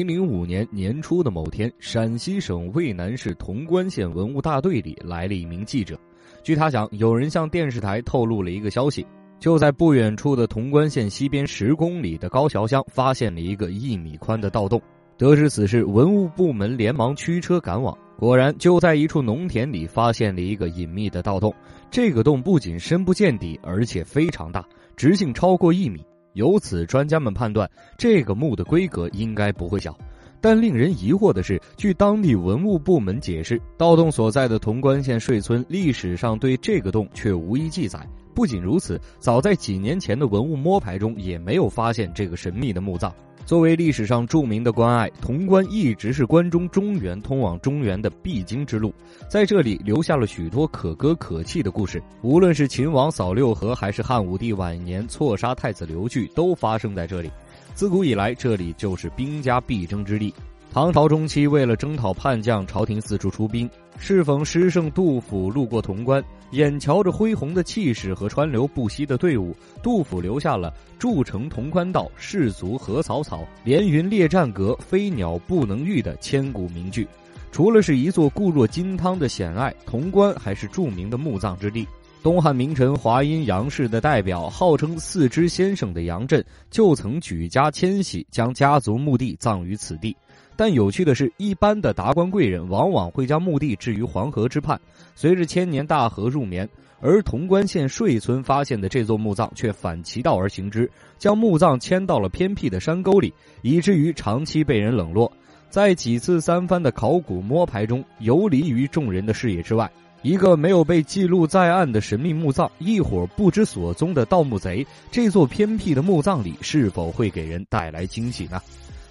零零五年年初的某天，陕西省渭南市潼关县文物大队里来了一名记者。据他讲，有人向电视台透露了一个消息：就在不远处的潼关县西边十公里的高桥乡，发现了一个一米宽的盗洞。得知此事，文物部门连忙驱车赶往。果然，就在一处农田里发现了一个隐秘的盗洞。这个洞不仅深不见底，而且非常大，直径超过一米。由此，专家们判断这个墓的规格应该不会小。但令人疑惑的是，据当地文物部门解释，盗洞所在的潼关县税村历史上对这个洞却无一记载。不仅如此，早在几年前的文物摸排中也没有发现这个神秘的墓葬。作为历史上著名的关隘，潼关一直是关中中原通往中原的必经之路，在这里留下了许多可歌可泣的故事。无论是秦王扫六合，还是汉武帝晚年错杀太子刘据，都发生在这里。自古以来，这里就是兵家必争之地。唐朝中期，为了征讨叛将，朝廷四处出兵。适逢诗圣杜甫路过潼关，眼瞧着恢宏的气势和川流不息的队伍，杜甫留下了“筑城潼关道，士卒何草草，连云列战阁，飞鸟不能御”的千古名句。除了是一座固若金汤的险隘，潼关还是著名的墓葬之地。东汉名臣华阴杨氏的代表，号称四之先生的杨震，就曾举家迁徙，将家族墓地葬于此地。但有趣的是，一般的达官贵人往往会将墓地置于黄河之畔，随着千年大河入眠；而潼关县税村发现的这座墓葬却反其道而行之，将墓葬迁到了偏僻的山沟里，以至于长期被人冷落。在几次三番的考古摸排中，游离于众人的视野之外。一个没有被记录在案的神秘墓葬，一伙不知所踪的盗墓贼，这座偏僻的墓葬里是否会给人带来惊喜呢？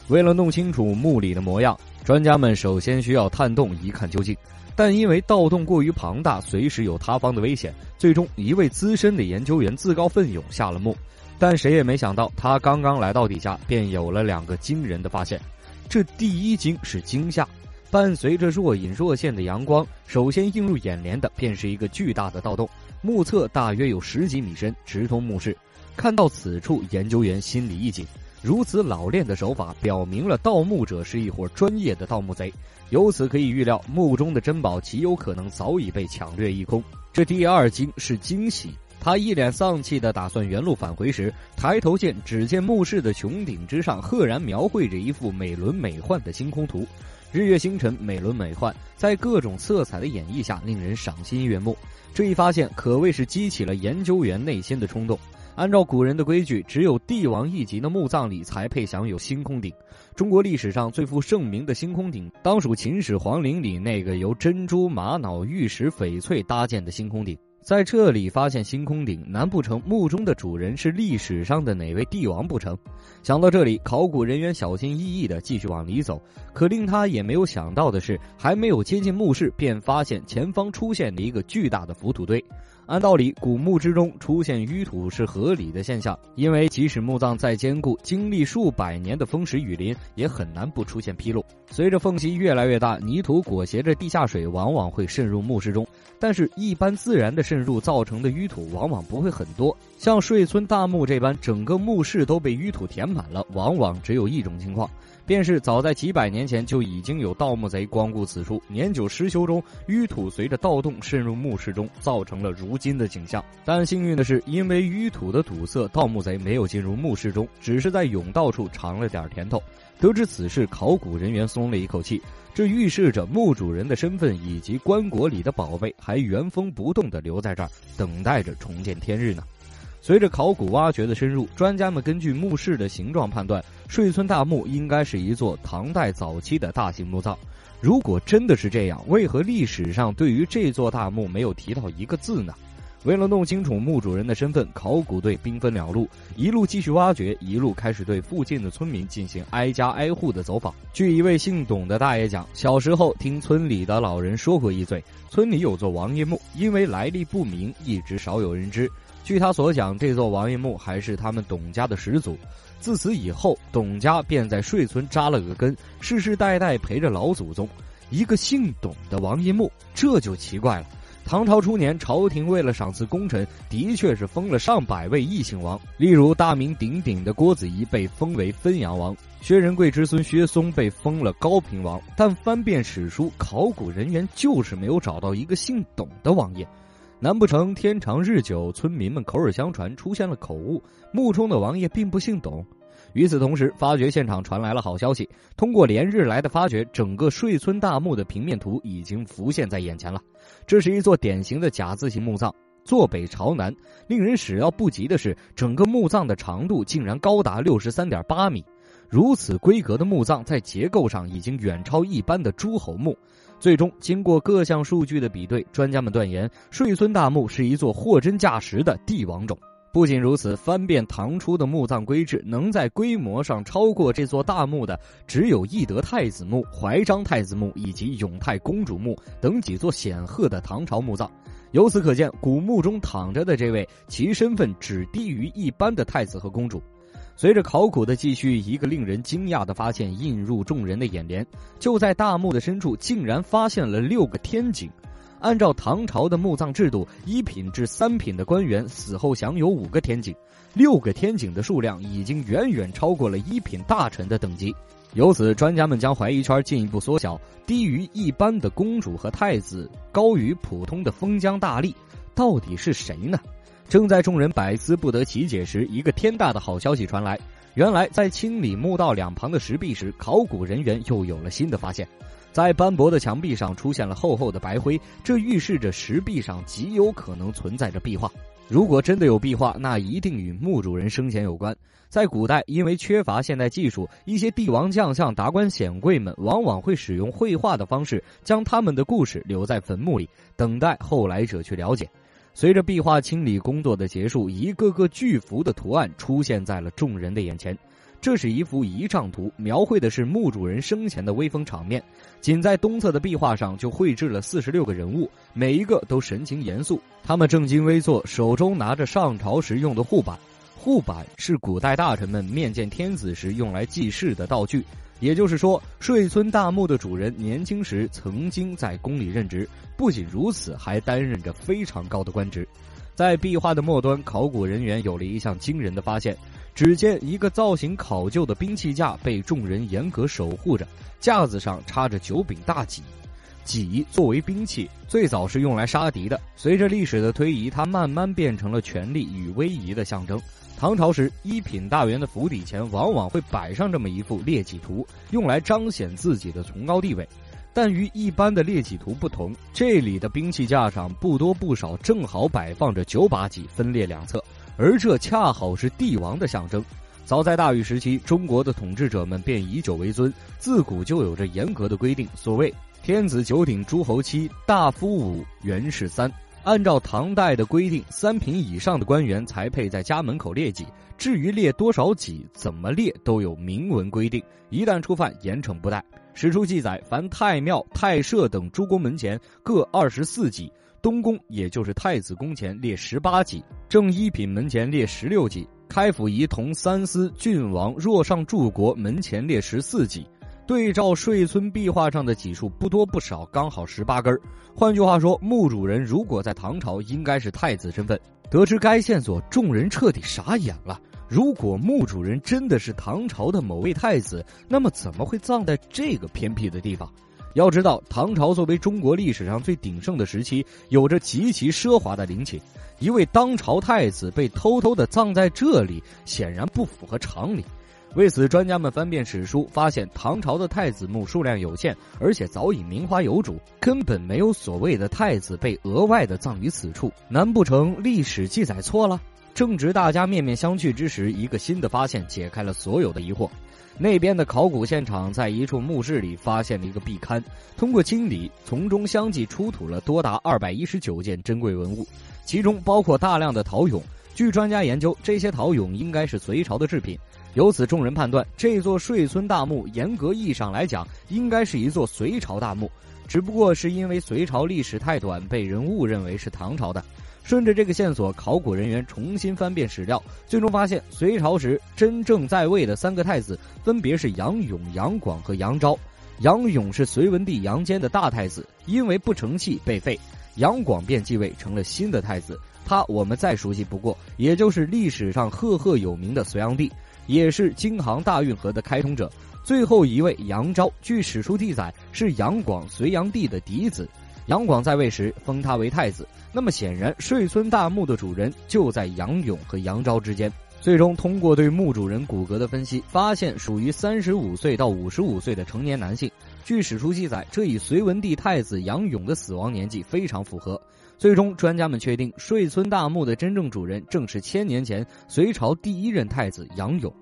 为了弄清楚墓里的模样，专家们首先需要探洞一看究竟。但因为盗洞过于庞大，随时有塌方的危险，最终一位资深的研究员自告奋勇下了墓。但谁也没想到，他刚刚来到底下，便有了两个惊人的发现。这第一惊是惊吓，伴随着若隐若现的阳光，首先映入眼帘的便是一个巨大的盗洞，目测大约有十几米深，直通墓室。看到此处，研究员心里一紧。如此老练的手法，表明了盗墓者是一伙专业的盗墓贼。由此可以预料，墓中的珍宝极有可能早已被抢掠一空。这第二惊是惊喜。他一脸丧气的打算原路返回时，抬头见只见墓室的穹顶之上，赫然描绘着一幅美轮美奂的星空图。日月星辰，美轮美奂，在各种色彩的演绎下，令人赏心悦目。这一发现可谓是激起了研究员内心的冲动。按照古人的规矩，只有帝王一级的墓葬里才配享有星空顶。中国历史上最负盛名的星空顶，当属秦始皇陵里那个由珍珠、玛瑙、玉石、翡翠搭建的星空顶。在这里发现星空顶，难不成墓中的主人是历史上的哪位帝王不成？想到这里，考古人员小心翼翼地继续往里走。可令他也没有想到的是，还没有接近墓室，便发现前方出现了一个巨大的浮土堆。按道理，古墓之中出现淤土是合理的现象，因为即使墓葬再坚固，经历数百年的风蚀雨淋，也很难不出现纰漏。随着缝隙越来越大，泥土裹挟着地下水，往往会渗入墓室中。但是，一般自然的渗入造成的淤土往往不会很多。像睡村大墓这般，整个墓室都被淤土填满了，往往只有一种情况。便是早在几百年前就已经有盗墓贼光顾此处，年久失修中，淤土随着盗洞渗入墓室中，造成了如今的景象。但幸运的是，因为淤土的堵塞，盗墓贼没有进入墓室中，只是在甬道处尝了点甜头。得知此事，考古人员松了一口气，这预示着墓主人的身份以及棺椁里的宝贝还原封不动地留在这儿，等待着重见天日呢。随着考古挖掘的深入，专家们根据墓室的形状判断，税村大墓应该是一座唐代早期的大型墓葬。如果真的是这样，为何历史上对于这座大墓没有提到一个字呢？为了弄清楚墓主人的身份，考古队兵分两路，一路继续挖掘，一路开始对附近的村民进行挨家挨户的走访。据一位姓董的大爷讲，小时候听村里的老人说过一嘴，村里有座王爷墓，因为来历不明，一直少有人知。据他所讲，这座王爷墓还是他们董家的始祖。自此以后，董家便在税村扎了个根，世世代代陪着老祖宗。一个姓董的王爷墓，这就奇怪了。唐朝初年，朝廷为了赏赐功臣，的确是封了上百位异姓王。例如大名鼎鼎的郭子仪被封为汾阳王，薛仁贵之孙薛嵩被封了高平王。但翻遍史书，考古人员就是没有找到一个姓董的王爷。难不成天长日久，村民们口耳相传出现了口误，墓中的王爷并不姓董？与此同时，发掘现场传来了好消息。通过连日来的发掘，整个睡村大墓的平面图已经浮现在眼前了。这是一座典型的甲字形墓葬，坐北朝南。令人始料不及的是，整个墓葬的长度竟然高达六十三点八米。如此规格的墓葬，在结构上已经远超一般的诸侯墓。最终，经过各项数据的比对，专家们断言，睡村大墓是一座货真价实的帝王冢。不仅如此，翻遍唐初的墓葬规制，能在规模上超过这座大墓的，只有懿德太子墓、怀章太子墓以及永泰公主墓等几座显赫的唐朝墓葬。由此可见，古墓中躺着的这位，其身份只低于一般的太子和公主。随着考古的继续，一个令人惊讶的发现映入众人的眼帘：就在大墓的深处，竟然发现了六个天井。按照唐朝的墓葬制度，一品至三品的官员死后享有五个天井，六个天井的数量已经远远超过了一品大臣的等级。由此，专家们将怀疑圈进一步缩小：低于一般的公主和太子，高于普通的封疆大吏，到底是谁呢？正在众人百思不得其解时，一个天大的好消息传来：原来，在清理墓道两旁的石壁时，考古人员又有了新的发现。在斑驳的墙壁上出现了厚厚的白灰，这预示着石壁上极有可能存在着壁画。如果真的有壁画，那一定与墓主人生前有关。在古代，因为缺乏现代技术，一些帝王将相、达官显贵们往往会使用绘画的方式，将他们的故事留在坟墓里，等待后来者去了解。随着壁画清理工作的结束，一个个巨幅的图案出现在了众人的眼前。这是一幅仪仗图，描绘的是墓主人生前的威风场面。仅在东侧的壁画上就绘制了四十六个人物，每一个都神情严肃，他们正襟危坐，手中拿着上朝时用的护板。护板是古代大臣们面见天子时用来记事的道具。也就是说，睡村大墓的主人年轻时曾经在宫里任职，不仅如此，还担任着非常高的官职。在壁画的末端，考古人员有了一项惊人的发现。只见一个造型考究的兵器架被众人严格守护着，架子上插着九柄大戟。戟作为兵器，最早是用来杀敌的。随着历史的推移，它慢慢变成了权力与威仪的象征。唐朝时，一品大员的府邸前往往会摆上这么一幅列戟图，用来彰显自己的崇高地位。但与一般的列戟图不同，这里的兵器架上不多不少，正好摆放着九把戟，分列两侧。而这恰好是帝王的象征。早在大禹时期，中国的统治者们便以酒为尊，自古就有着严格的规定。所谓“天子九鼎，诸侯七，大夫五，元士三”。按照唐代的规定，三品以上的官员才配在家门口列戟。至于列多少戟、怎么列，都有明文规定。一旦触犯，严惩不贷。史书记载，凡太庙、太社等诸公门前各二十四戟。东宫也就是太子宫前列十八级，正一品门前列十六级，开府仪同三司、郡王、若上柱国门前列十四级。对照税村壁画上的级数不多不少，刚好十八根换句话说，墓主人如果在唐朝，应该是太子身份。得知该线索，众人彻底傻眼了。如果墓主人真的是唐朝的某位太子，那么怎么会葬在这个偏僻的地方？要知道，唐朝作为中国历史上最鼎盛的时期，有着极其奢华的陵寝。一位当朝太子被偷偷的葬在这里，显然不符合常理。为此，专家们翻遍史书，发现唐朝的太子墓数量有限，而且早已名花有主，根本没有所谓的太子被额外的葬于此处。难不成历史记载错了？正值大家面面相觑之时，一个新的发现解开了所有的疑惑。那边的考古现场在一处墓室里发现了一个壁龛，通过清理，从中相继出土了多达二百一十九件珍贵文物，其中包括大量的陶俑。据专家研究，这些陶俑应该是隋朝的制品。由此，众人判断这座税村大墓，严格意义上来讲，应该是一座隋朝大墓，只不过是因为隋朝历史太短，被人误认为是唐朝的。顺着这个线索，考古人员重新翻遍史料，最终发现隋朝时真正在位的三个太子分别是杨勇、杨广和杨昭。杨勇是隋文帝杨坚的大太子，因为不成器被废；杨广便继位成了新的太子。他我们再熟悉不过，也就是历史上赫赫有名的隋炀帝，也是京杭大运河的开通者。最后一位杨昭，据史书记载是杨广隋炀帝的嫡子。杨广在位时封他为太子，那么显然睡村大墓的主人就在杨勇和杨昭之间。最终通过对墓主人骨骼的分析，发现属于三十五岁到五十五岁的成年男性。据史书记载，这与隋文帝太子杨勇的死亡年纪非常符合。最终，专家们确定睡村大墓的真正主人正是千年前隋朝第一任太子杨勇。